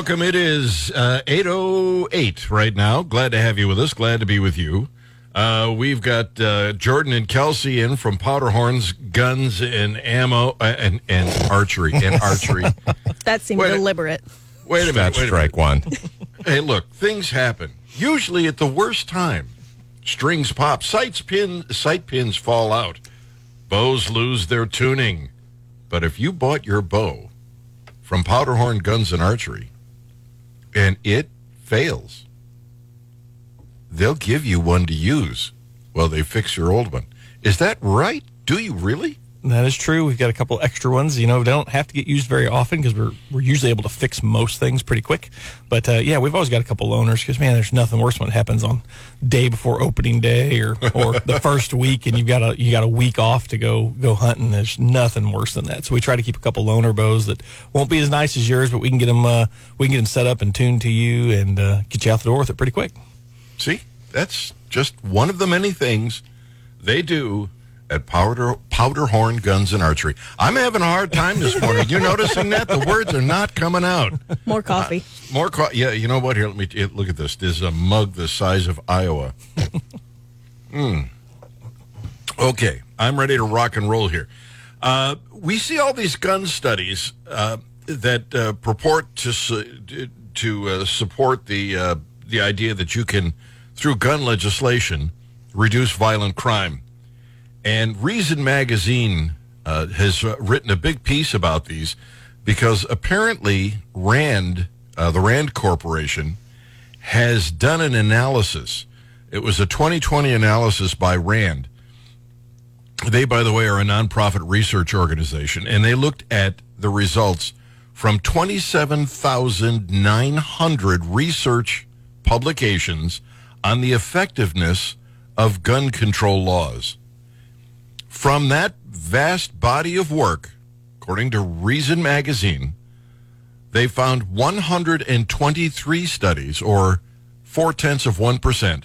welcome. It is uh, 8.08 right now. Glad to have you with us. Glad to be with you. Uh, we've got uh, Jordan and Kelsey in from Powderhorns, Guns and Ammo, uh, and, and Archery. And Archery. That seemed Wait deliberate. Wait a minute. That's wait a strike one. Hey, look, things happen. Usually at the worst time. Strings pop, sights pin, sight pins fall out, bows lose their tuning. But if you bought your bow from Powderhorn Guns and Archery and it fails, they'll give you one to use while they fix your old one. Is that right? Do you really? That is true. We've got a couple extra ones. You know, they don't have to get used very often because we're we're usually able to fix most things pretty quick. But uh, yeah, we've always got a couple loaners because man, there's nothing worse when it happens on day before opening day or or the first week, and you've got a you got a week off to go go hunting. There's nothing worse than that. So we try to keep a couple loaner bows that won't be as nice as yours, but we can get them uh, we can get them set up and tuned to you and uh, get you out the door with it pretty quick. See, that's just one of the many things they do at Powder Powderhorn Guns and Archery. I'm having a hard time this morning. You noticing that the words are not coming out? More coffee. More, coffee. yeah. You know what? Here, let me here, look at this. There's a mug the size of Iowa. Hmm. Okay, I'm ready to rock and roll here. Uh, we see all these gun studies uh, that uh, purport to su- to uh, support the uh, the idea that you can, through gun legislation, reduce violent crime. And Reason Magazine uh, has uh, written a big piece about these because apparently Rand, uh, the Rand Corporation, has done an analysis. It was a 2020 analysis by Rand. They, by the way, are a nonprofit research organization, and they looked at the results from 27,900 research publications on the effectiveness of gun control laws. From that vast body of work, according to Reason Magazine, they found 123 studies, or four tenths of 1%,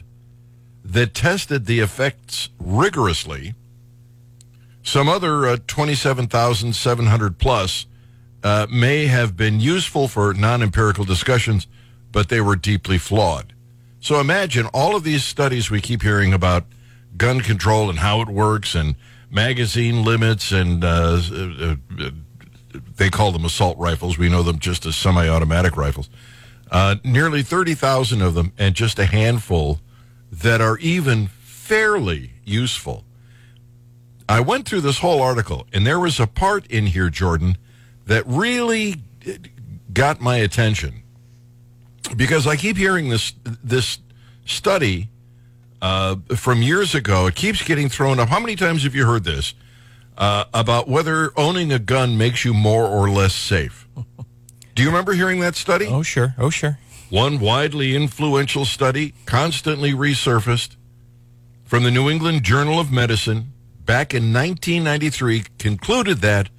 that tested the effects rigorously. Some other uh, 27,700 plus uh, may have been useful for non empirical discussions, but they were deeply flawed. So imagine all of these studies we keep hearing about gun control and how it works and magazine limits and uh, uh, uh, they call them assault rifles. We know them just as semi automatic rifles. Uh, nearly 30,000 of them and just a handful that are even fairly useful. I went through this whole article and there was a part in here, Jordan, that really got my attention because I keep hearing this this study uh, from years ago. It keeps getting thrown up. How many times have you heard this uh, about whether owning a gun makes you more or less safe? Do you remember hearing that study? Oh sure, oh sure. One widely influential study, constantly resurfaced from the New England Journal of Medicine back in 1993, concluded that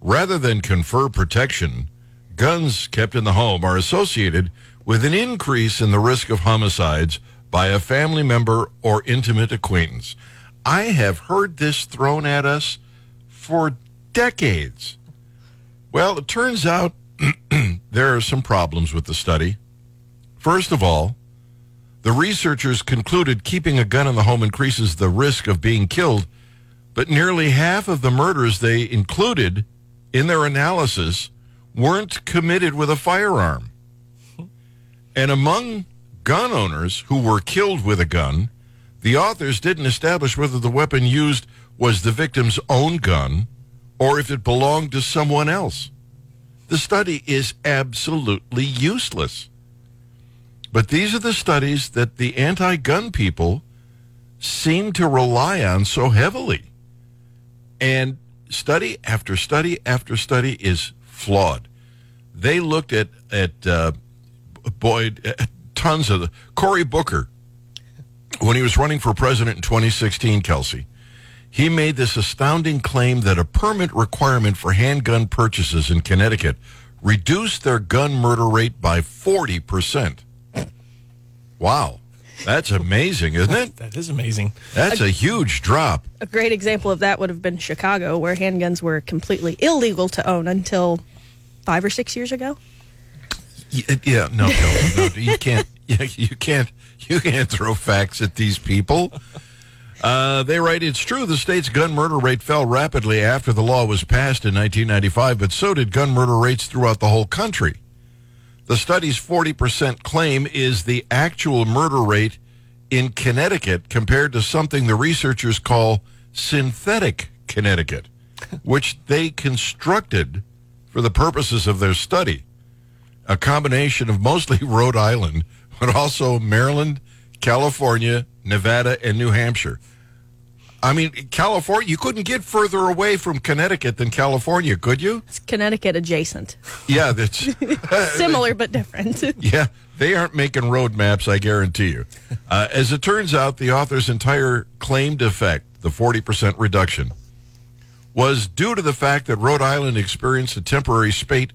rather than confer protection, guns kept in the home are associated with an increase in the risk of homicides by a family member or intimate acquaintance. I have heard this thrown at us for decades. Well, it turns out there are some problems with the study. First of all, the researchers concluded keeping a gun in the home increases the risk of being killed, but nearly half of the murders they included in their analysis weren't committed with a firearm. And among gun owners who were killed with a gun, the authors didn't establish whether the weapon used was the victim's own gun or if it belonged to someone else. The study is absolutely useless. But these are the studies that the anti gun people seem to rely on so heavily. And study after study after study is flawed. They looked at, at uh, boy, tons of the. Cory Booker, when he was running for president in 2016, Kelsey, he made this astounding claim that a permit requirement for handgun purchases in Connecticut reduced their gun murder rate by 40%. Wow. That's amazing, isn't it? That is amazing. That's a huge drop. A great example of that would have been Chicago, where handguns were completely illegal to own until five or six years ago. Y- Yeah, no, no, no, you can't. Yeah, you can't. You can't throw facts at these people. Uh, they write, it's true the state's gun murder rate fell rapidly after the law was passed in 1995, but so did gun murder rates throughout the whole country. The study's 40% claim is the actual murder rate in Connecticut compared to something the researchers call synthetic Connecticut, which they constructed for the purposes of their study. A combination of mostly Rhode Island, but also Maryland, California, Nevada, and New Hampshire. I mean, California, you couldn't get further away from Connecticut than California, could you? It's Connecticut adjacent. Yeah, that's Similar but different. yeah. They aren't making road maps, I guarantee you. Uh, as it turns out, the author's entire claimed effect, the 40% reduction, was due to the fact that Rhode Island experienced a temporary spate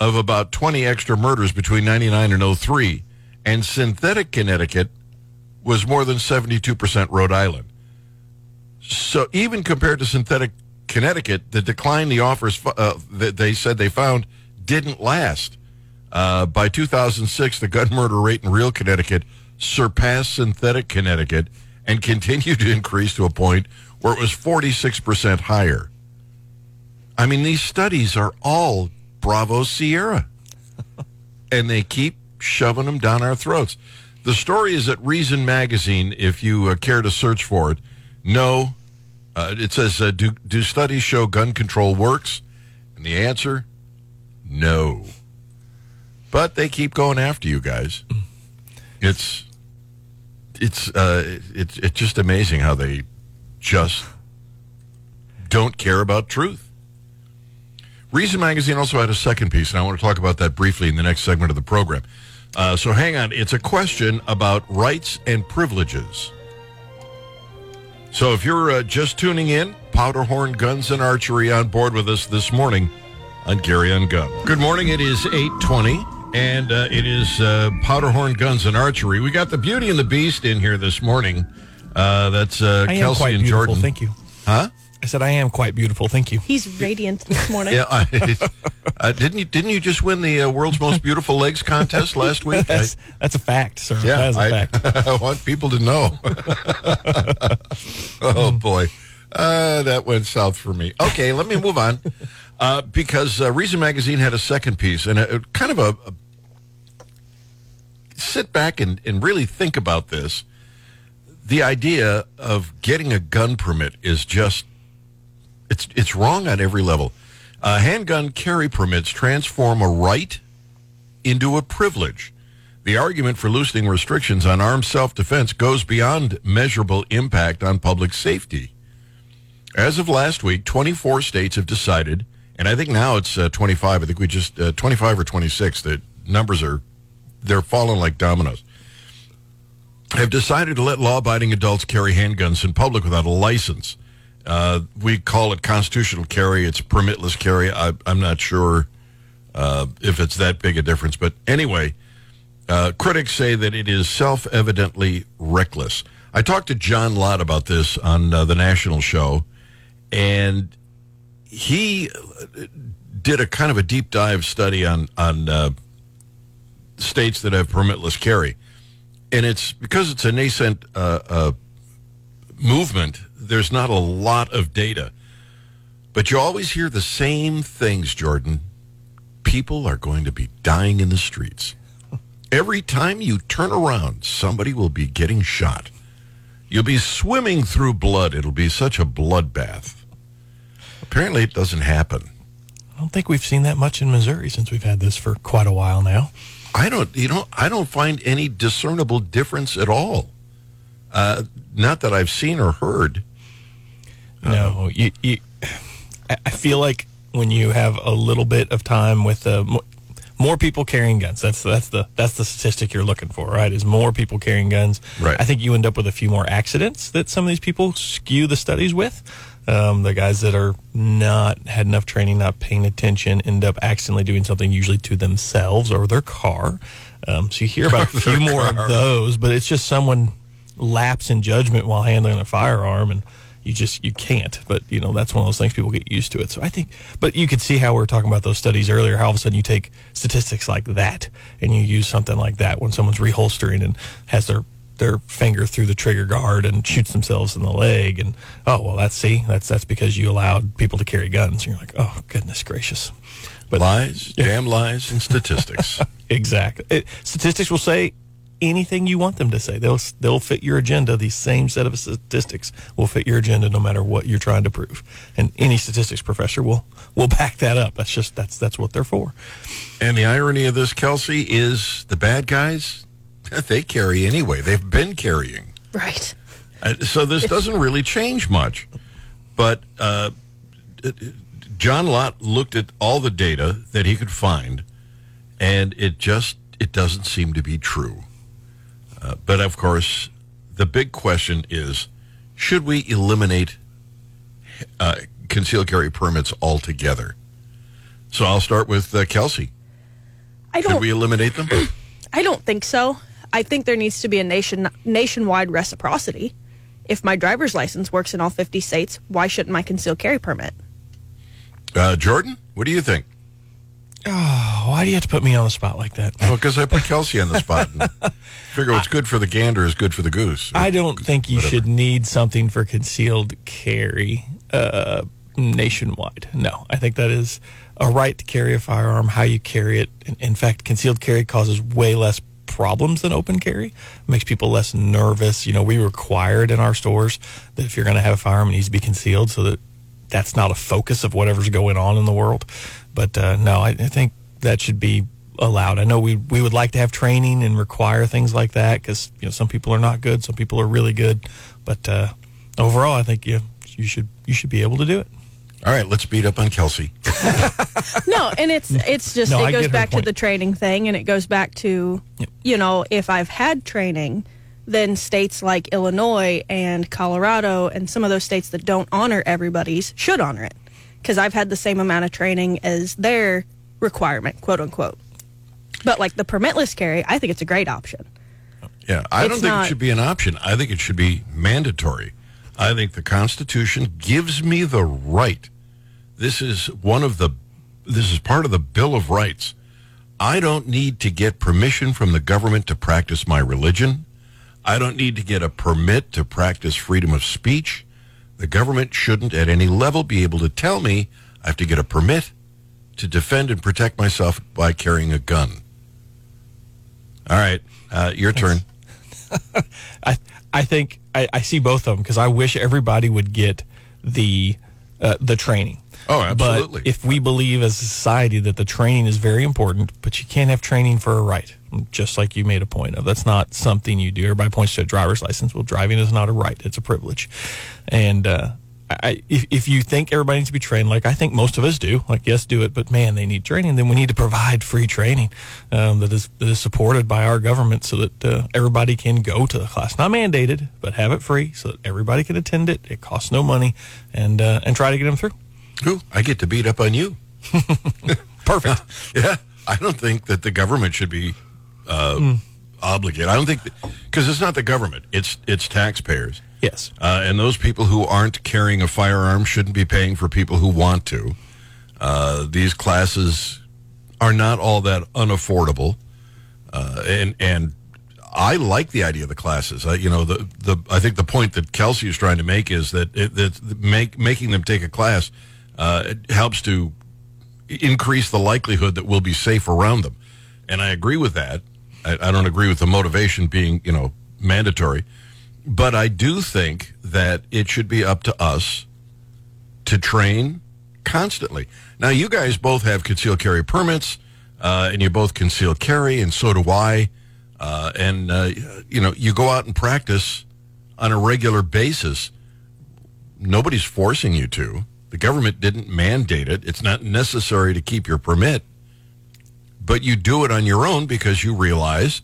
of about 20 extra murders between 99 and 03, and synthetic Connecticut was more than 72% Rhode Island. So even compared to synthetic Connecticut, the decline the offers uh, that they said they found didn't last. Uh, by 2006, the gun murder rate in real Connecticut surpassed synthetic Connecticut and continued to increase to a point where it was 46% higher. I mean, these studies are all Bravo Sierra, and they keep shoving them down our throats. The story is at Reason Magazine, if you uh, care to search for it. No, uh, it says, uh, do, do studies show gun control works? And the answer, no. But they keep going after you guys. It's it's uh, it's it's just amazing how they just don't care about truth. Reason Magazine also had a second piece, and I want to talk about that briefly in the next segment of the program. Uh, so hang on. It's a question about rights and privileges. So if you're uh, just tuning in, Powderhorn Guns and Archery on board with us this morning on Gary on Gun. Good morning. It is 820, and uh, it is uh, Powderhorn Guns and Archery. We got the Beauty and the Beast in here this morning. Uh, that's uh, Kelsey and beautiful. Jordan. Thank you. Huh? I said I am quite beautiful. Thank you. He's radiant this morning. Yeah, I, uh, didn't you? Didn't you just win the uh, world's most beautiful legs contest last week? I- That's that's a fact, sir. Yeah, that is a I, fact. I want people to know. oh boy, uh, that went south for me. Okay, let me move on uh, because uh, Reason Magazine had a second piece and a, a kind of a, a sit back and, and really think about this. The idea of getting a gun permit is just it's it's wrong on every level. Uh, handgun carry permits transform a right into a privilege. The argument for loosening restrictions on armed self defense goes beyond measurable impact on public safety. As of last week, 24 states have decided, and I think now it's uh, 25. I think we just uh, 25 or 26. The numbers are they're falling like dominoes. Have decided to let law-abiding adults carry handguns in public without a license. Uh, we call it constitutional carry. It's permitless carry. I, I'm not sure uh, if it's that big a difference, but anyway. Uh, critics say that it is self-evidently reckless. I talked to John Lott about this on uh, the national show, and he uh, did a kind of a deep dive study on on uh, states that have permitless carry, and it's because it's a nascent movement. There's not a lot of data, but you always hear the same things, Jordan. People are going to be dying in the streets. Every time you turn around, somebody will be getting shot. You'll be swimming through blood. It'll be such a bloodbath. Apparently, it doesn't happen. I don't think we've seen that much in Missouri since we've had this for quite a while now. I don't, you know, I don't find any discernible difference at all. Uh, not that I've seen or heard. No, you, you, I feel like when you have a little bit of time with uh, more people carrying guns, that's that's the that's the statistic you're looking for, right? Is more people carrying guns. Right. I think you end up with a few more accidents that some of these people skew the studies with. Um, the guys that are not had enough training, not paying attention, end up accidentally doing something usually to themselves or their car. Um, so you hear about a few more of those, but it's just someone lapse in judgment while handling a firearm and you just you can't. But you know that's one of those things people get used to it. So I think, but you could see how we are talking about those studies earlier. How all of a sudden you take statistics like that and you use something like that when someone's reholstering and has their their finger through the trigger guard and shoots themselves in the leg and oh well that's see that's that's because you allowed people to carry guns. And you're like oh goodness gracious. But lies, damn lies, and statistics. exactly. It, statistics will say anything you want them to say. They'll they'll fit your agenda. These same set of statistics will fit your agenda no matter what you're trying to prove. And any statistics professor will will back that up. That's just that's that's what they're for. And the irony of this, Kelsey, is the bad guys they carry anyway. They've been carrying. Right. Uh, so this doesn't really change much. But uh, John Lott looked at all the data that he could find, and it just it doesn't seem to be true. Uh, but of course, the big question is should we eliminate uh, concealed carry permits altogether? So I'll start with uh, Kelsey. I don't, should we eliminate them? I don't think so. I think there needs to be a nation nationwide reciprocity. If my driver's license works in all 50 states, why shouldn't my concealed carry permit? Uh, Jordan, what do you think? Oh, why do you have to put me on the spot like that? Well, because I put Kelsey on the spot. Figure what's good for the gander is good for the goose. I don't think you whatever. should need something for concealed carry uh, nationwide. No, I think that is a right to carry a firearm, how you carry it. In, in fact, concealed carry causes way less problems than open carry. It makes people less nervous. You know, we required in our stores that if you're going to have a firearm, it needs to be concealed so that that's not a focus of whatever's going on in the world. But uh, no, I, I, think that should be allowed. I know we we would like to have training and require things like that because you know some people are not good, some people are really good. But uh, overall, I think you you should you should be able to do it. All right, let's beat up on Kelsey. no, and it's it's just no, it goes back to the training thing, and it goes back to yep. you know if I've had training then states like Illinois and Colorado and some of those states that don't honor everybody's should honor it because I've had the same amount of training as their requirement, quote unquote. But like the permitless carry, I think it's a great option. Yeah, I it's don't think not, it should be an option. I think it should be mandatory. I think the Constitution gives me the right. This is one of the this is part of the Bill of Rights. I don't need to get permission from the government to practice my religion. I don't need to get a permit to practice freedom of speech. The government shouldn't at any level be able to tell me I have to get a permit to defend and protect myself by carrying a gun. All right, uh, your turn. I I think I, I see both of them because I wish everybody would get the uh, the training. Oh, absolutely. But if we believe as a society that the training is very important, but you can't have training for a right just like you made a point of. That's not something you do. Everybody points to a driver's license. Well, driving is not a right; it's a privilege. And uh, I, if, if you think everybody needs to be trained, like I think most of us do, like yes, do it, but man, they need training. Then we need to provide free training um, that is that is supported by our government, so that uh, everybody can go to the class, not mandated, but have it free, so that everybody can attend it. It costs no money, and uh, and try to get them through. Cool. I get to beat up on you. Perfect. yeah, I don't think that the government should be uh, mm. Obligated. I don't think because it's not the government; it's it's taxpayers. Yes, uh, and those people who aren't carrying a firearm shouldn't be paying for people who want to. Uh, these classes are not all that unaffordable, uh, and and I like the idea of the classes. you know, the the I think the point that Kelsey is trying to make is that it, that make making them take a class uh, helps to increase the likelihood that we'll be safe around them, and I agree with that. I, I don't agree with the motivation being, you know, mandatory. But I do think that it should be up to us to train constantly. Now, you guys both have concealed carry permits, uh, and you both conceal carry, and so do I. Uh, and, uh, you know, you go out and practice on a regular basis. Nobody's forcing you to. The government didn't mandate it. It's not necessary to keep your permit but you do it on your own because you realize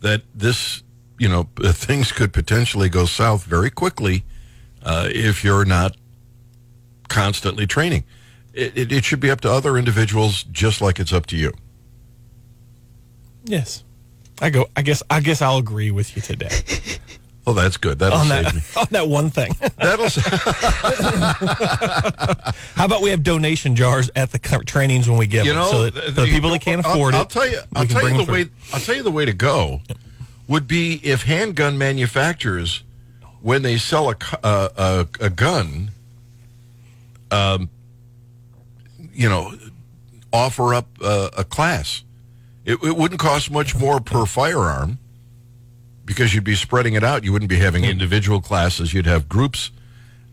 that this, you know, things could potentially go south very quickly uh, if you're not constantly training. It, it, it should be up to other individuals just like it's up to you. Yes. I go. I guess. I guess I'll agree with you today. Oh, that's good. That'll on that, me. On that one thing. That'll. How about we have donation jars at the trainings when we give you know, them, so that the, people that can't afford I'll, it. I'll tell you. I'll tell you the way. I'll tell you the way to go would be if handgun manufacturers, when they sell a uh, a, a gun, um, you know, offer up uh, a class. It, it wouldn't cost much more per firearm because you'd be spreading it out. You wouldn't be having individual classes. You'd have groups,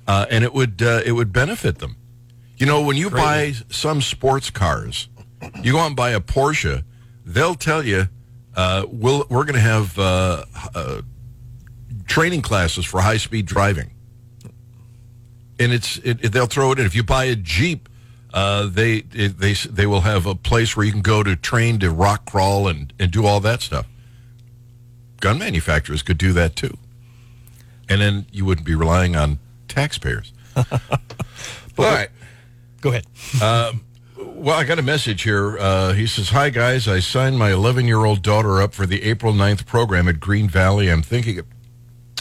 uh, and it would uh, it would benefit them. You know, when you Great. buy some sports cars, you go out and buy a Porsche. They'll tell you, uh, we'll, we're going to have uh, uh, training classes for high speed driving, and it's it, it, they'll throw it in. If you buy a Jeep, uh, they they they will have a place where you can go to train to rock crawl and and do all that stuff gun manufacturers could do that too. And then you wouldn't be relying on taxpayers. All right. Go ahead. Uh, well, I got a message here. Uh, he says, Hi, guys. I signed my 11 year old daughter up for the April 9th program at Green Valley. I'm thinking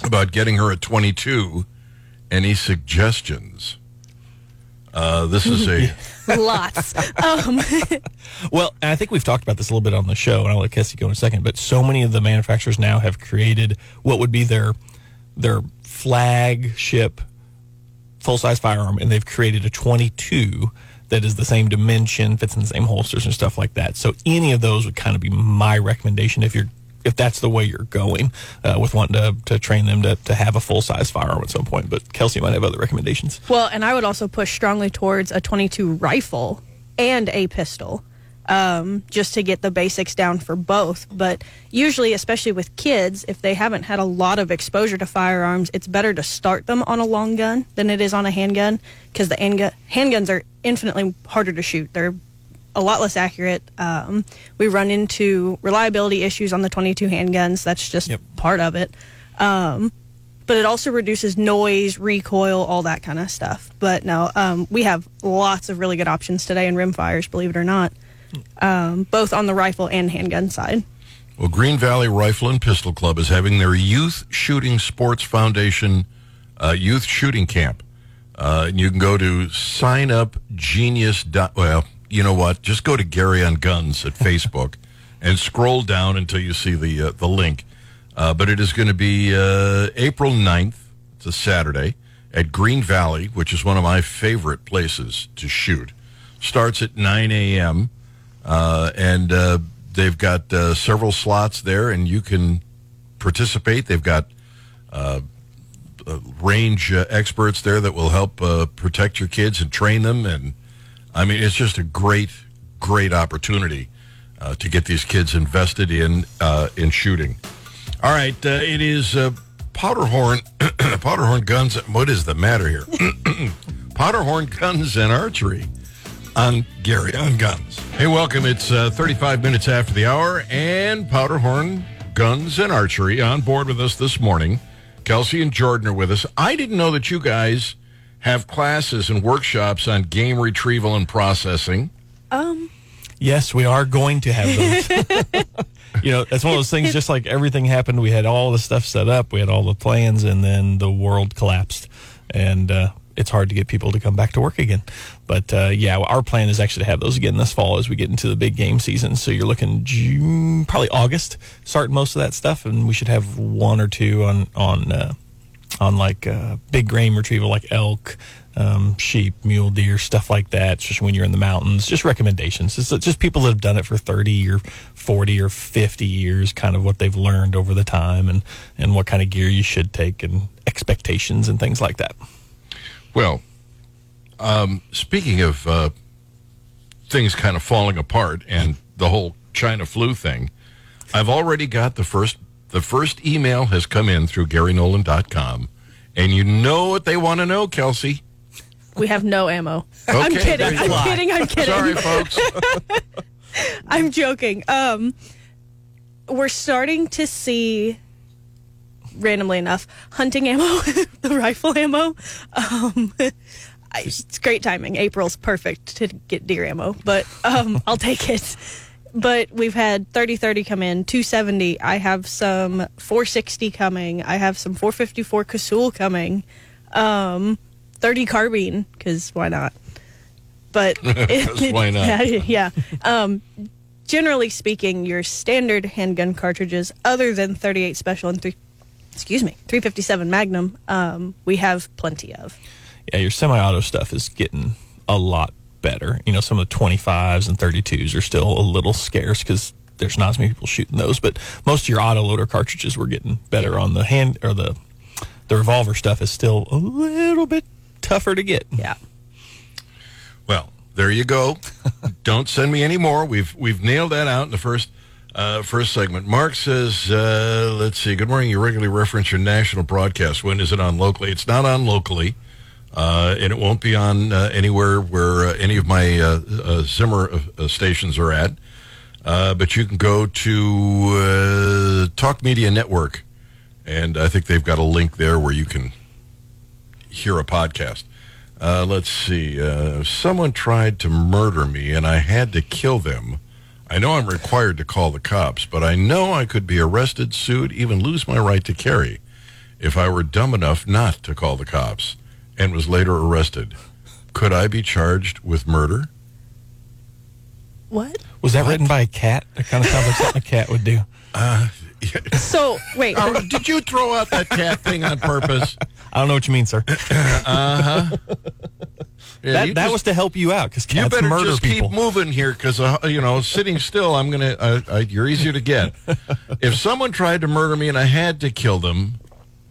about getting her at 22. Any suggestions? Uh, this is a lots. Um. well, I think we've talked about this a little bit on the show, and I'll let Kelsey go in a second. But so many of the manufacturers now have created what would be their their flagship full size firearm, and they've created a 22 that is the same dimension, fits in the same holsters and stuff like that. So any of those would kind of be my recommendation if you're if that's the way you're going uh, with wanting to, to train them to, to have a full size firearm at some point. But Kelsey might have other recommendations. Well, and I would also push strongly towards a 22 rifle and a pistol. Um, just to get the basics down for both. But usually, especially with kids, if they haven't had a lot of exposure to firearms, it's better to start them on a long gun than it is on a handgun because the handgun, handguns are infinitely harder to shoot. They're a lot less accurate. Um, we run into reliability issues on the 22 handguns. That's just yep. part of it. Um, but it also reduces noise, recoil, all that kind of stuff. But no, um, we have lots of really good options today in rimfires, believe it or not, um, both on the rifle and handgun side. Well, Green Valley Rifle and Pistol Club is having their Youth Shooting Sports Foundation uh, Youth Shooting Camp. Uh, and you can go to signupgenius. Well, you know what? Just go to Gary on Guns at Facebook and scroll down until you see the uh, the link. Uh, but it is going to be uh, April 9th. It's a Saturday at Green Valley, which is one of my favorite places to shoot. Starts at 9 a.m. Uh, and uh, they've got uh, several slots there, and you can participate. They've got range experts there that will help protect your kids and train them and I mean, it's just a great, great opportunity uh, to get these kids invested in uh, in shooting. All right, uh, it is uh, Powderhorn, Powderhorn guns. What is the matter here? Powderhorn guns and archery on Gary on Guns. Hey, welcome. It's uh, 35 minutes after the hour, and Powderhorn Guns and Archery on board with us this morning. Kelsey and Jordan are with us. I didn't know that you guys have classes and workshops on game retrieval and processing. Um. Yes, we are going to have those. you know, that's one of those things. Just like everything happened, we had all the stuff set up, we had all the plans, and then the world collapsed, and uh, it's hard to get people to come back to work again. But uh, yeah, our plan is actually to have those again this fall as we get into the big game season. So you're looking June, probably August, start most of that stuff, and we should have one or two on on. Uh, on like uh, big game retrieval, like elk, um, sheep, mule deer, stuff like that. Especially when you're in the mountains. Just recommendations. It's just people that have done it for 30 or 40 or 50 years, kind of what they've learned over the time, and and what kind of gear you should take, and expectations and things like that. Well, um, speaking of uh, things kind of falling apart and the whole China flu thing, I've already got the first the first email has come in through GaryNolan.com, and you know what they want to know, Kelsey. We have no ammo. Okay, I'm kidding. I'm lie. kidding. I'm kidding. Sorry, folks. I'm joking. Um, we're starting to see, randomly enough, hunting ammo, the rifle ammo. Um, it's great timing. April's perfect to get deer ammo, but um, I'll take it but we've had 30 30 come in, 270. I have some 460 coming. I have some 454 Casull coming. Um, 30 carbine, because why not? But it, why not? Yeah. yeah. Um, generally speaking, your standard handgun cartridges, other than 38 Special and 3, excuse me, 357 Magnum, um, we have plenty of. Yeah, your semi-auto stuff is getting a lot better. You know, some of the 25s and 32s are still a little scarce because there's not as many people shooting those. But most of your auto loader cartridges were getting better on the hand or the the revolver stuff is still a little bit tougher to get. Yeah. Well, there you go. Don't send me any more. We've we've nailed that out in the first uh, first segment. Mark says, uh, let's see. Good morning. You regularly reference your national broadcast. When is it on locally? It's not on locally. Uh, and it won't be on uh, anywhere where uh, any of my uh, uh, Zimmer uh, stations are at. but you can go to Talk Media Network, and I think they've got a link there where you can hear a podcast. let's see. Someone tried to murder me, and I had to kill them. I know I'm required to call the cops, but I know I could be arrested, sued, even lose my right to carry if I were dumb enough not to call the cops and was later arrested. Could I be charged with murder? What? Was that what? written by a cat? That kind of sounds like something a cat would do. Uh, yeah. So, wait. Uh, did you throw out that cat thing on purpose? I don't know what you mean, sir. uh huh. Yeah, that, that just, was to help you out because cats you better murder just people. keep moving here because uh, you know sitting still I'm gonna uh, uh, you're easier to get. if someone tried to murder me and I had to kill them,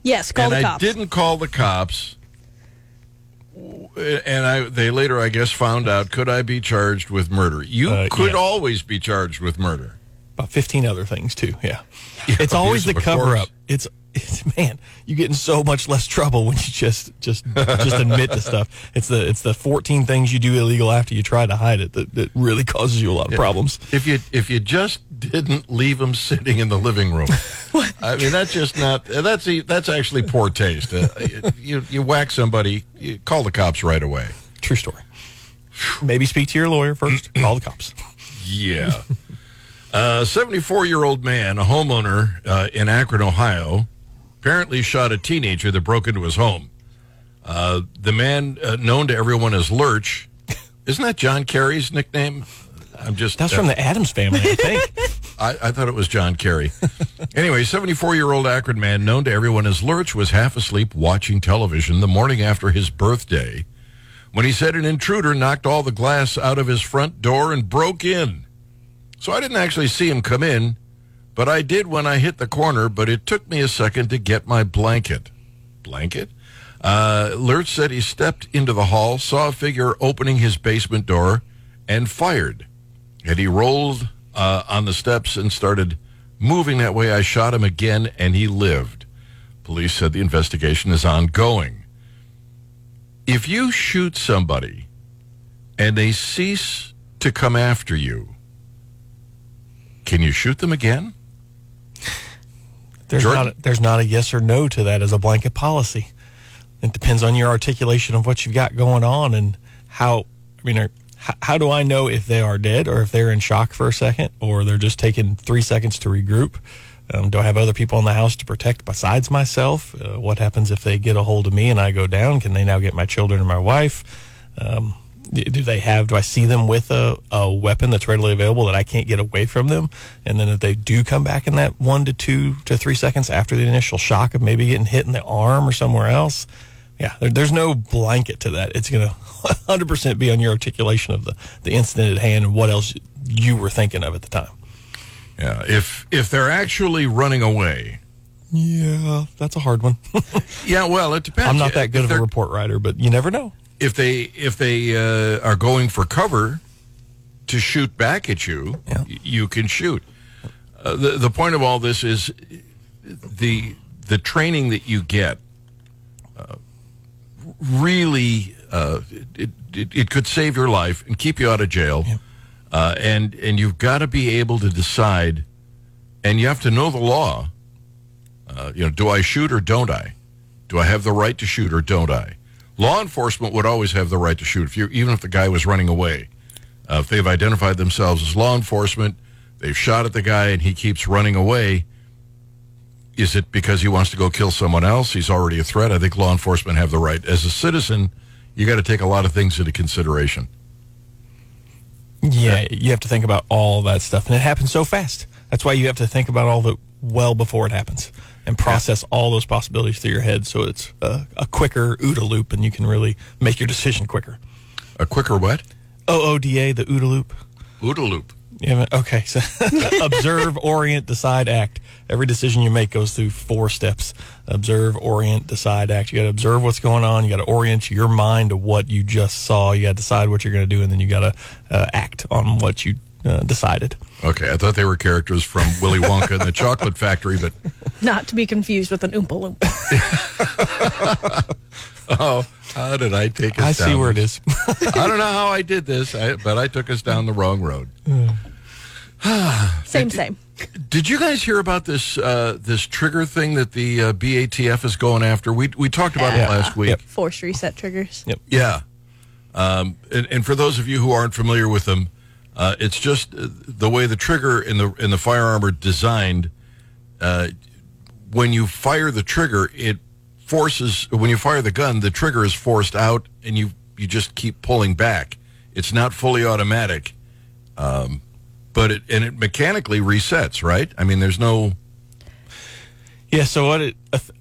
yes, call and the cops. I didn't call the cops and I they later I guess found out could I be charged with murder? You uh, could yeah. always be charged with murder. About fifteen other things too. Yeah, yeah it's always the cover up. It's it's man, you get in so much less trouble when you just just just admit the stuff. It's the it's the fourteen things you do illegal after you try to hide it that, that really causes you a lot of yeah. problems. If you if you just didn't leave them sitting in the living room, I mean that's just not that's that's actually poor taste. Uh, you you whack somebody, you call the cops right away. True story. Maybe speak to your lawyer first. call the cops. Yeah. A 74 year old man, a homeowner uh, in Akron, Ohio, apparently shot a teenager that broke into his home. Uh, the man, uh, known to everyone as Lurch, isn't that John Kerry's nickname? I'm just that's uh, from the Addams family, I think. I, I, thought it was John Kerry. anyway, 74 year old Akron man, known to everyone as Lurch, was half asleep watching television the morning after his birthday when he said an intruder knocked all the glass out of his front door and broke in. So I didn't actually see him come in, but I did when I hit the corner, but it took me a second to get my blanket. Blanket? Uh, Lurch said he stepped into the hall, saw a figure opening his basement door, and fired. And he rolled uh, on the steps and started moving that way. I shot him again, and he lived. Police said the investigation is ongoing. If you shoot somebody and they cease to come after you, can you shoot them again? There's not a, there's not a yes or no to that as a blanket policy. It depends on your articulation of what you've got going on and how. I mean, are, how, how do I know if they are dead or if they're in shock for a second or they're just taking three seconds to regroup? Um, do I have other people in the house to protect besides myself? Uh, what happens if they get a hold of me and I go down? Can they now get my children and my wife? Um, do they have do i see them with a, a weapon that's readily available that i can't get away from them? And then if they do come back in that one to two to three seconds after the initial shock of maybe getting hit in the arm or somewhere else yeah there, there's no blanket to that. It's going to 100% be on your articulation of the, the incident at hand and what else you were thinking of at the time. Yeah if if they're actually running away. Yeah that's a hard one. Yeah well it depends. I'm not that good of a report writer but you never know if they if they uh, are going for cover to shoot back at you, yeah. you can shoot. Uh, the the point of all this is the the training that you get uh, really uh, it, it, it could save your life and keep you out of jail. Yeah. Uh, and and you've got to be able to decide, and you have to know the law. Uh, you know, do I shoot or don't I? Do I have the right to shoot or don't I? Law enforcement would always have the right to shoot, if you, even if the guy was running away. Uh, if they've identified themselves as law enforcement, They've shot at the guy and he keeps running away. Is it because he wants to go kill someone else? He's already a threat. I think law enforcement have the right. As a citizen, you got to take a lot of things into consideration. Yeah, you have to think about all that stuff, and it happens so fast. That's why you have to think about all the well before it happens and process all those possibilities through your head, so it's a, a quicker OODA loop, and you can really make your decision quicker. A quicker what? O O D A, the OODA loop. OODA loop. Yeah, okay. So observe, orient, decide, act. Every decision you make goes through four steps. Observe, orient, decide, act. You got to observe what's going on. You got to orient your mind to what you just saw. You got to decide what you're going to do, and then you got to uh, act on what you uh, decided. Okay, I thought they were characters from Willy Wonka and the Chocolate Factory, but not to be confused with an Oompa Loompa. oh, how did I take us? I down? see where it is. I don't know how I did this, I, but I took us down the wrong road. same, same. Did you guys hear about this uh, this trigger thing that the uh, BATF is going after? We we talked about yeah. it last week. Yep. Force reset triggers. Yep. Yeah. Um, and, and, for those of you who aren't familiar with them, uh, it's just uh, the way the trigger in the in the firearm are designed. Uh, when you fire the trigger, it forces when you fire the gun, the trigger is forced out, and you you just keep pulling back. It's not fully automatic, um, but it and it mechanically resets. Right? I mean, there's no. Yeah. So what? It,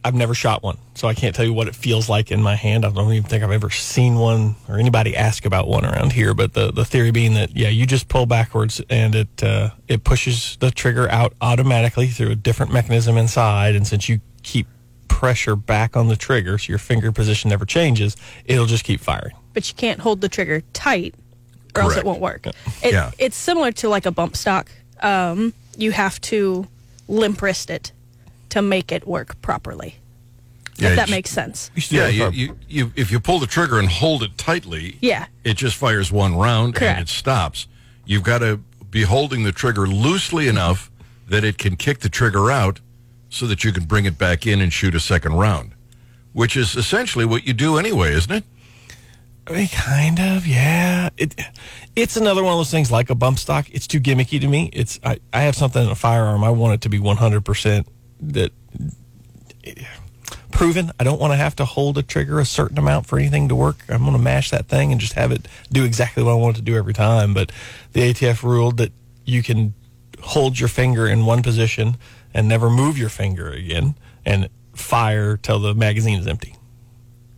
I've never shot one, so I can't tell you what it feels like in my hand. I don't even think I've ever seen one or anybody ask about one around here. But the the theory being that yeah, you just pull backwards and it uh, it pushes the trigger out automatically through a different mechanism inside, and since you keep pressure back on the trigger so your finger position never changes, it'll just keep firing. But you can't hold the trigger tight or Correct. else it won't work. It, yeah. It's similar to like a bump stock. Um, you have to limp wrist it to make it work properly. Yeah, if that makes sense. Yeah, you, you, you, if you pull the trigger and hold it tightly, yeah. it just fires one round Correct. and it stops. You've got to be holding the trigger loosely enough that it can kick the trigger out so that you can bring it back in and shoot a second round, which is essentially what you do anyway, isn't it? I mean, kind of, yeah. It, it's another one of those things like a bump stock. It's too gimmicky to me. It's I, I have something in a firearm. I want it to be 100% that proven. I don't want to have to hold a trigger a certain amount for anything to work. I'm going to mash that thing and just have it do exactly what I want it to do every time. But the ATF ruled that you can hold your finger in one position and never move your finger again and fire till the magazine is empty.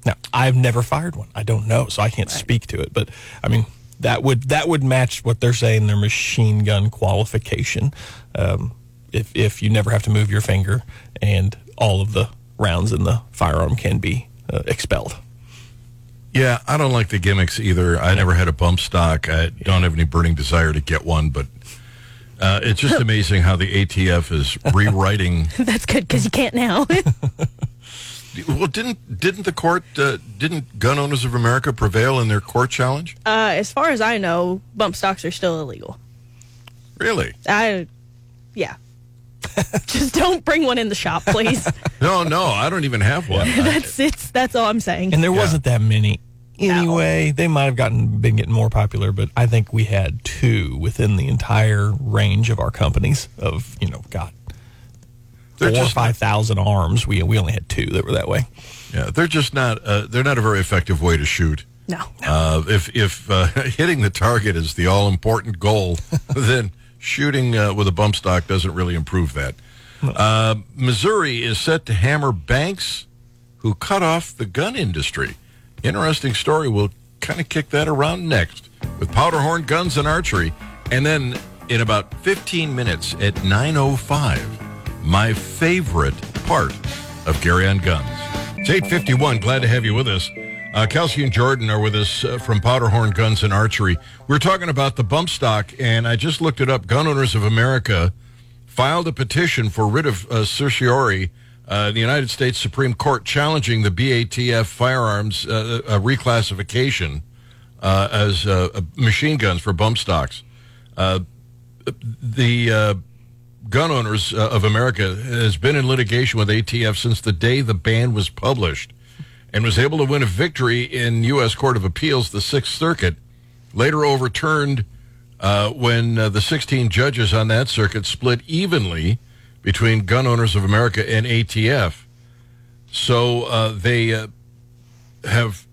Now, I've never fired one. I don't know, so I can't right. speak to it. But I mean, that would that would match what they're saying their machine gun qualification. Um, if if you never have to move your finger and all of the rounds in the firearm can be uh, expelled. Yeah, I don't like the gimmicks either. I never had a bump stock. I don't have any burning desire to get one, but uh, it's just amazing how the ATF is rewriting. That's good because you can't now. well, didn't didn't the court uh, didn't Gun Owners of America prevail in their court challenge? Uh, as far as I know, bump stocks are still illegal. Really? I, yeah. Just don't bring one in the shop, please. no, no, I don't even have one. that's it's. That's all I'm saying. And there yeah. wasn't that many anyway. No. They might have gotten been getting more popular, but I think we had two within the entire range of our companies. Of you know, God, they're four or five thousand arms. We we only had two that were that way. Yeah, they're just not. Uh, they're not a very effective way to shoot. No. Uh, if if uh, hitting the target is the all important goal, then shooting uh, with a bump stock doesn't really improve that. Uh, Missouri is set to hammer banks who cut off the gun industry. Interesting story. We'll kind of kick that around next with Powderhorn Guns and Archery. And then in about 15 minutes at 9.05, my favorite part of Gary on Guns. It's 851. Glad to have you with us. Uh, Kelsey and Jordan are with us uh, from Powderhorn Guns and Archery. We're talking about the bump stock, and I just looked it up. Gun Owners of America filed a petition for writ of uh, certiorari uh, the United States Supreme Court challenging the BATF firearms uh, uh, reclassification uh, as machine guns for bump stocks. the Gun Owners of America has been in litigation with ATF since the day the ban was published and was able to win a victory in U.S. Court of Appeals, the Sixth Circuit, later overturned uh, when uh, the 16 judges on that circuit split evenly between Gun Owners of America and ATF. So uh, they uh, have,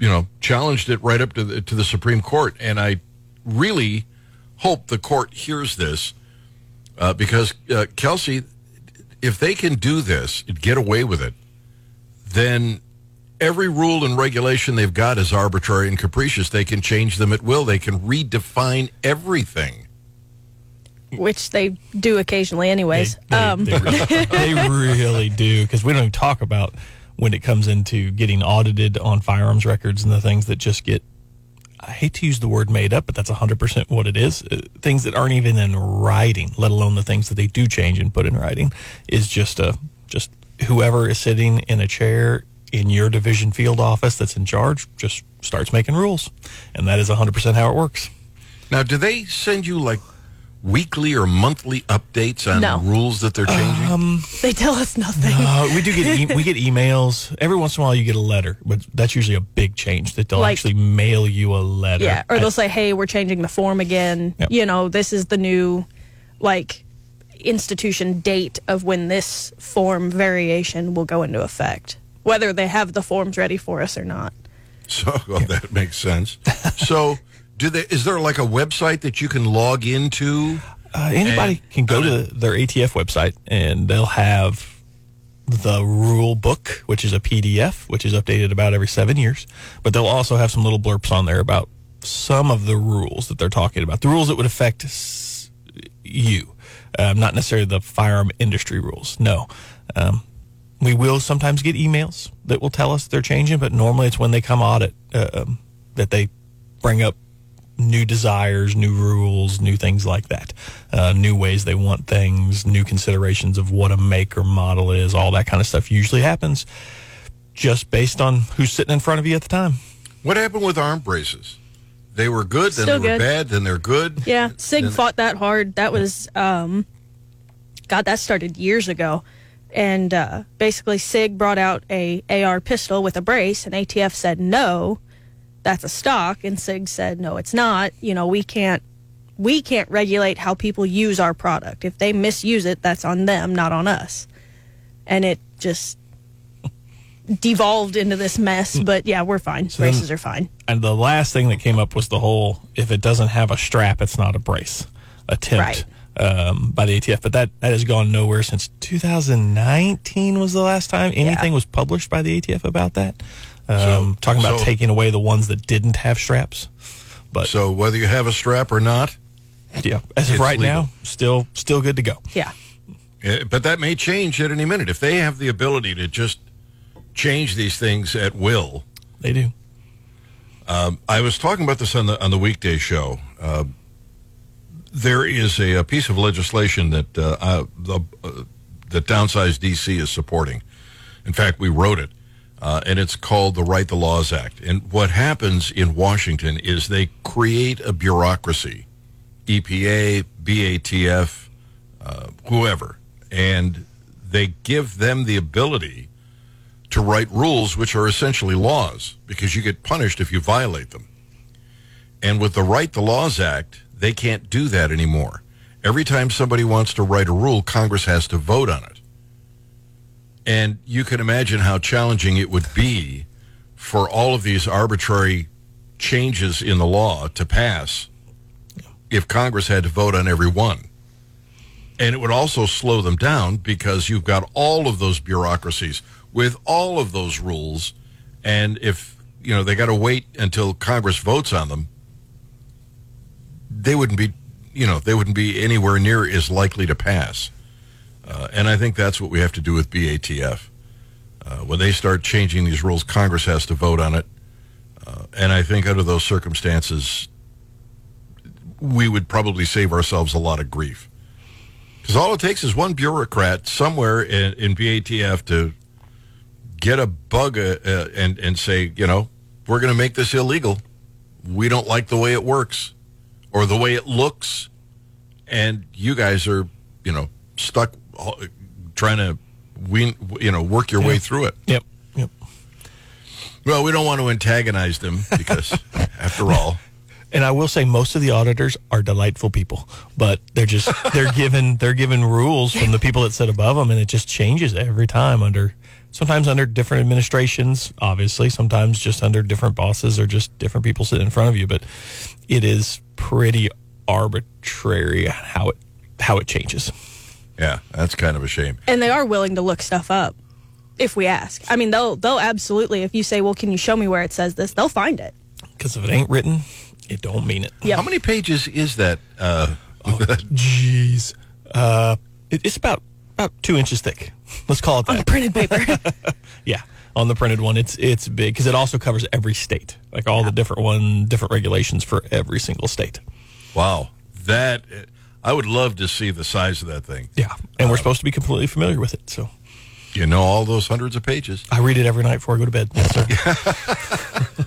you know, challenged it right up to the, to the Supreme Court. And I really hope the court hears this uh, because, uh, Kelsey, if they can do this get away with it, then every rule and regulation they've got is arbitrary and capricious. They can change them at will. They can redefine everything. Which they do occasionally, anyways. They, they, um. they, really, they really do because we don't even talk about when it comes into getting audited on firearms records and the things that just get. I hate to use the word made up, but that's 100% what it is. Uh, things that aren't even in writing, let alone the things that they do change and put in writing, is just a just whoever is sitting in a chair in your division field office that's in charge just starts making rules. And that is 100% how it works. Now, do they send you like weekly or monthly updates on No. rules that they're changing? Um, They tell us nothing. Uh, we do get e- we get emails every once in a while. You get a letter, but that's usually a big change that they'll Like- actually mail you a letter. Yeah, or I- they'll say, "Hey, we're changing the form again. Yep. You know, this is the new like institution date of when this form variation will go into effect, whether they have the forms ready for us or not." So well, that makes sense. so, do they? Is there like a website that you can log into? Uh, anybody And- can go to their ATF website and they'll have the rule book, which is a PDF, which is updated about every seven years. But they'll also have some little blurbs on there about some of the rules that they're talking about, the rules that would affect you, um, not necessarily the firearm industry rules. No. Um, we will sometimes get emails that will tell us they're changing, but normally it's when they come audit uh, um, that they bring up new desires, new rules, new things like that, uh, new ways they want things, new considerations of what a make or model is, all that kind of stuff usually happens just based on who's sitting in front of you at the time. What happened with arm braces? They were good, then Still they were good. bad, then they're good. Yeah, Sig Then- fought that hard. That was, um, God, that started years ago. And uh, basically, Sig brought out a AR pistol with a brace, and ATF said no, that's a stock. And Sig said no, it's not. You know, we can't we can't regulate how people use our product. If they misuse it, that's on them, not on us. And it just devolved into this mess. But yeah, we're fine. then- Braces are fine. And the last thing that came up was the whole if it doesn't have a strap, it's not a brace attempt um, by the ATF. But that, that has gone nowhere since 2019 was the last time anything was published by the ATF about that. Um, So- talking about so- taking away the ones that didn't have straps. But So whether you have a strap or not, yeah, as of right legal. now, still still good to go. Yeah. eh, but that may change at any minute. If they have the ability to just change these things at will, They do. I was talking about this on the on the weekday show. Uh, there is a, a piece of legislation that uh, uh, the uh, that Downsize DC is supporting. In fact, we wrote it, uh, and it's called the Write the Laws Act. And what happens in Washington is they create a bureaucracy, EPA, BATF, uh, whoever, and they give them the ability to write rules which are essentially laws because you get punished if you violate them. And with the Write the Laws Act, they can't do that anymore. Every time somebody wants to write a rule, Congress has to vote on it. And you can imagine how challenging it would be for all of these arbitrary changes in the law to pass if Congress had to vote on every one. And it would also slow them down because you've got all of those bureaucracies with all of those rules. And if, you know, they got to wait until Congress votes on them, they wouldn't be, you know, they wouldn't be anywhere near as likely to pass. Uh, and I think that's what we have to do with BATF. Uh, when they start changing these rules, Congress has to vote on it. Uh, and I think under those circumstances, we would probably save ourselves a lot of grief. Because all it takes is one bureaucrat somewhere in, in BATF to get a bug uh, uh, and, and say, you know, we're going to make this illegal. We don't like the way it works or the way it looks. And you guys are, you know, stuck uh, trying to, win, you know, work your way through it. Yep. Yep. Well, we don't want to antagonize them because, after all, And I will say most of the auditors are delightful people, but they're just they're given they're given rules from the people that sit above them, and it just changes every time under sometimes under different administrations, obviously, sometimes just under different bosses or just different people sitting in front of you. But it is pretty arbitrary how it how it changes. Yeah, that's kind of a shame. And they are willing to look stuff up if we ask. I mean, they'll they'll absolutely. If you say, "Well, can you show me where it says this?" They'll find it. Because if it ain't written, it don't mean it. Yep. How many pages is that? Uh, oh, jeez, uh, it, it's about about two inches thick. Let's call it that. On the printed paper. yeah, on the printed one, it's it's big because it also covers every state, like all yeah. the different one, different regulations for every single state. Wow, that I would love to see the size of that thing. Yeah, and we're uh, supposed to be completely familiar with it, so. You know all those hundreds of pages. I read it every night before I go to bed. Yes, sir.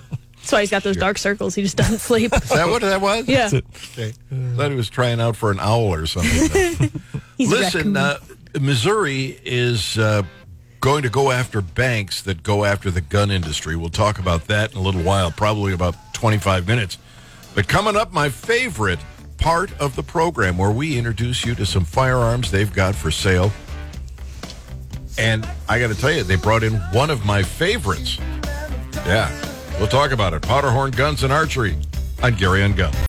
That's why he's got those dark circles. He just doesn't sleep. Is that what that was? Yeah. Okay. I thought he was trying out for an owl or something. Listen, uh, Missouri is uh, going to go after banks that go after the gun industry. We'll talk about that in a little while, probably about 25 minutes. But coming up, my favorite part of the program where we introduce you to some firearms they've got for sale. And I got to tell you, they brought in one of my favorites. Yeah, we'll talk about it. Powderhorn Guns and Archery on Gary on Gun.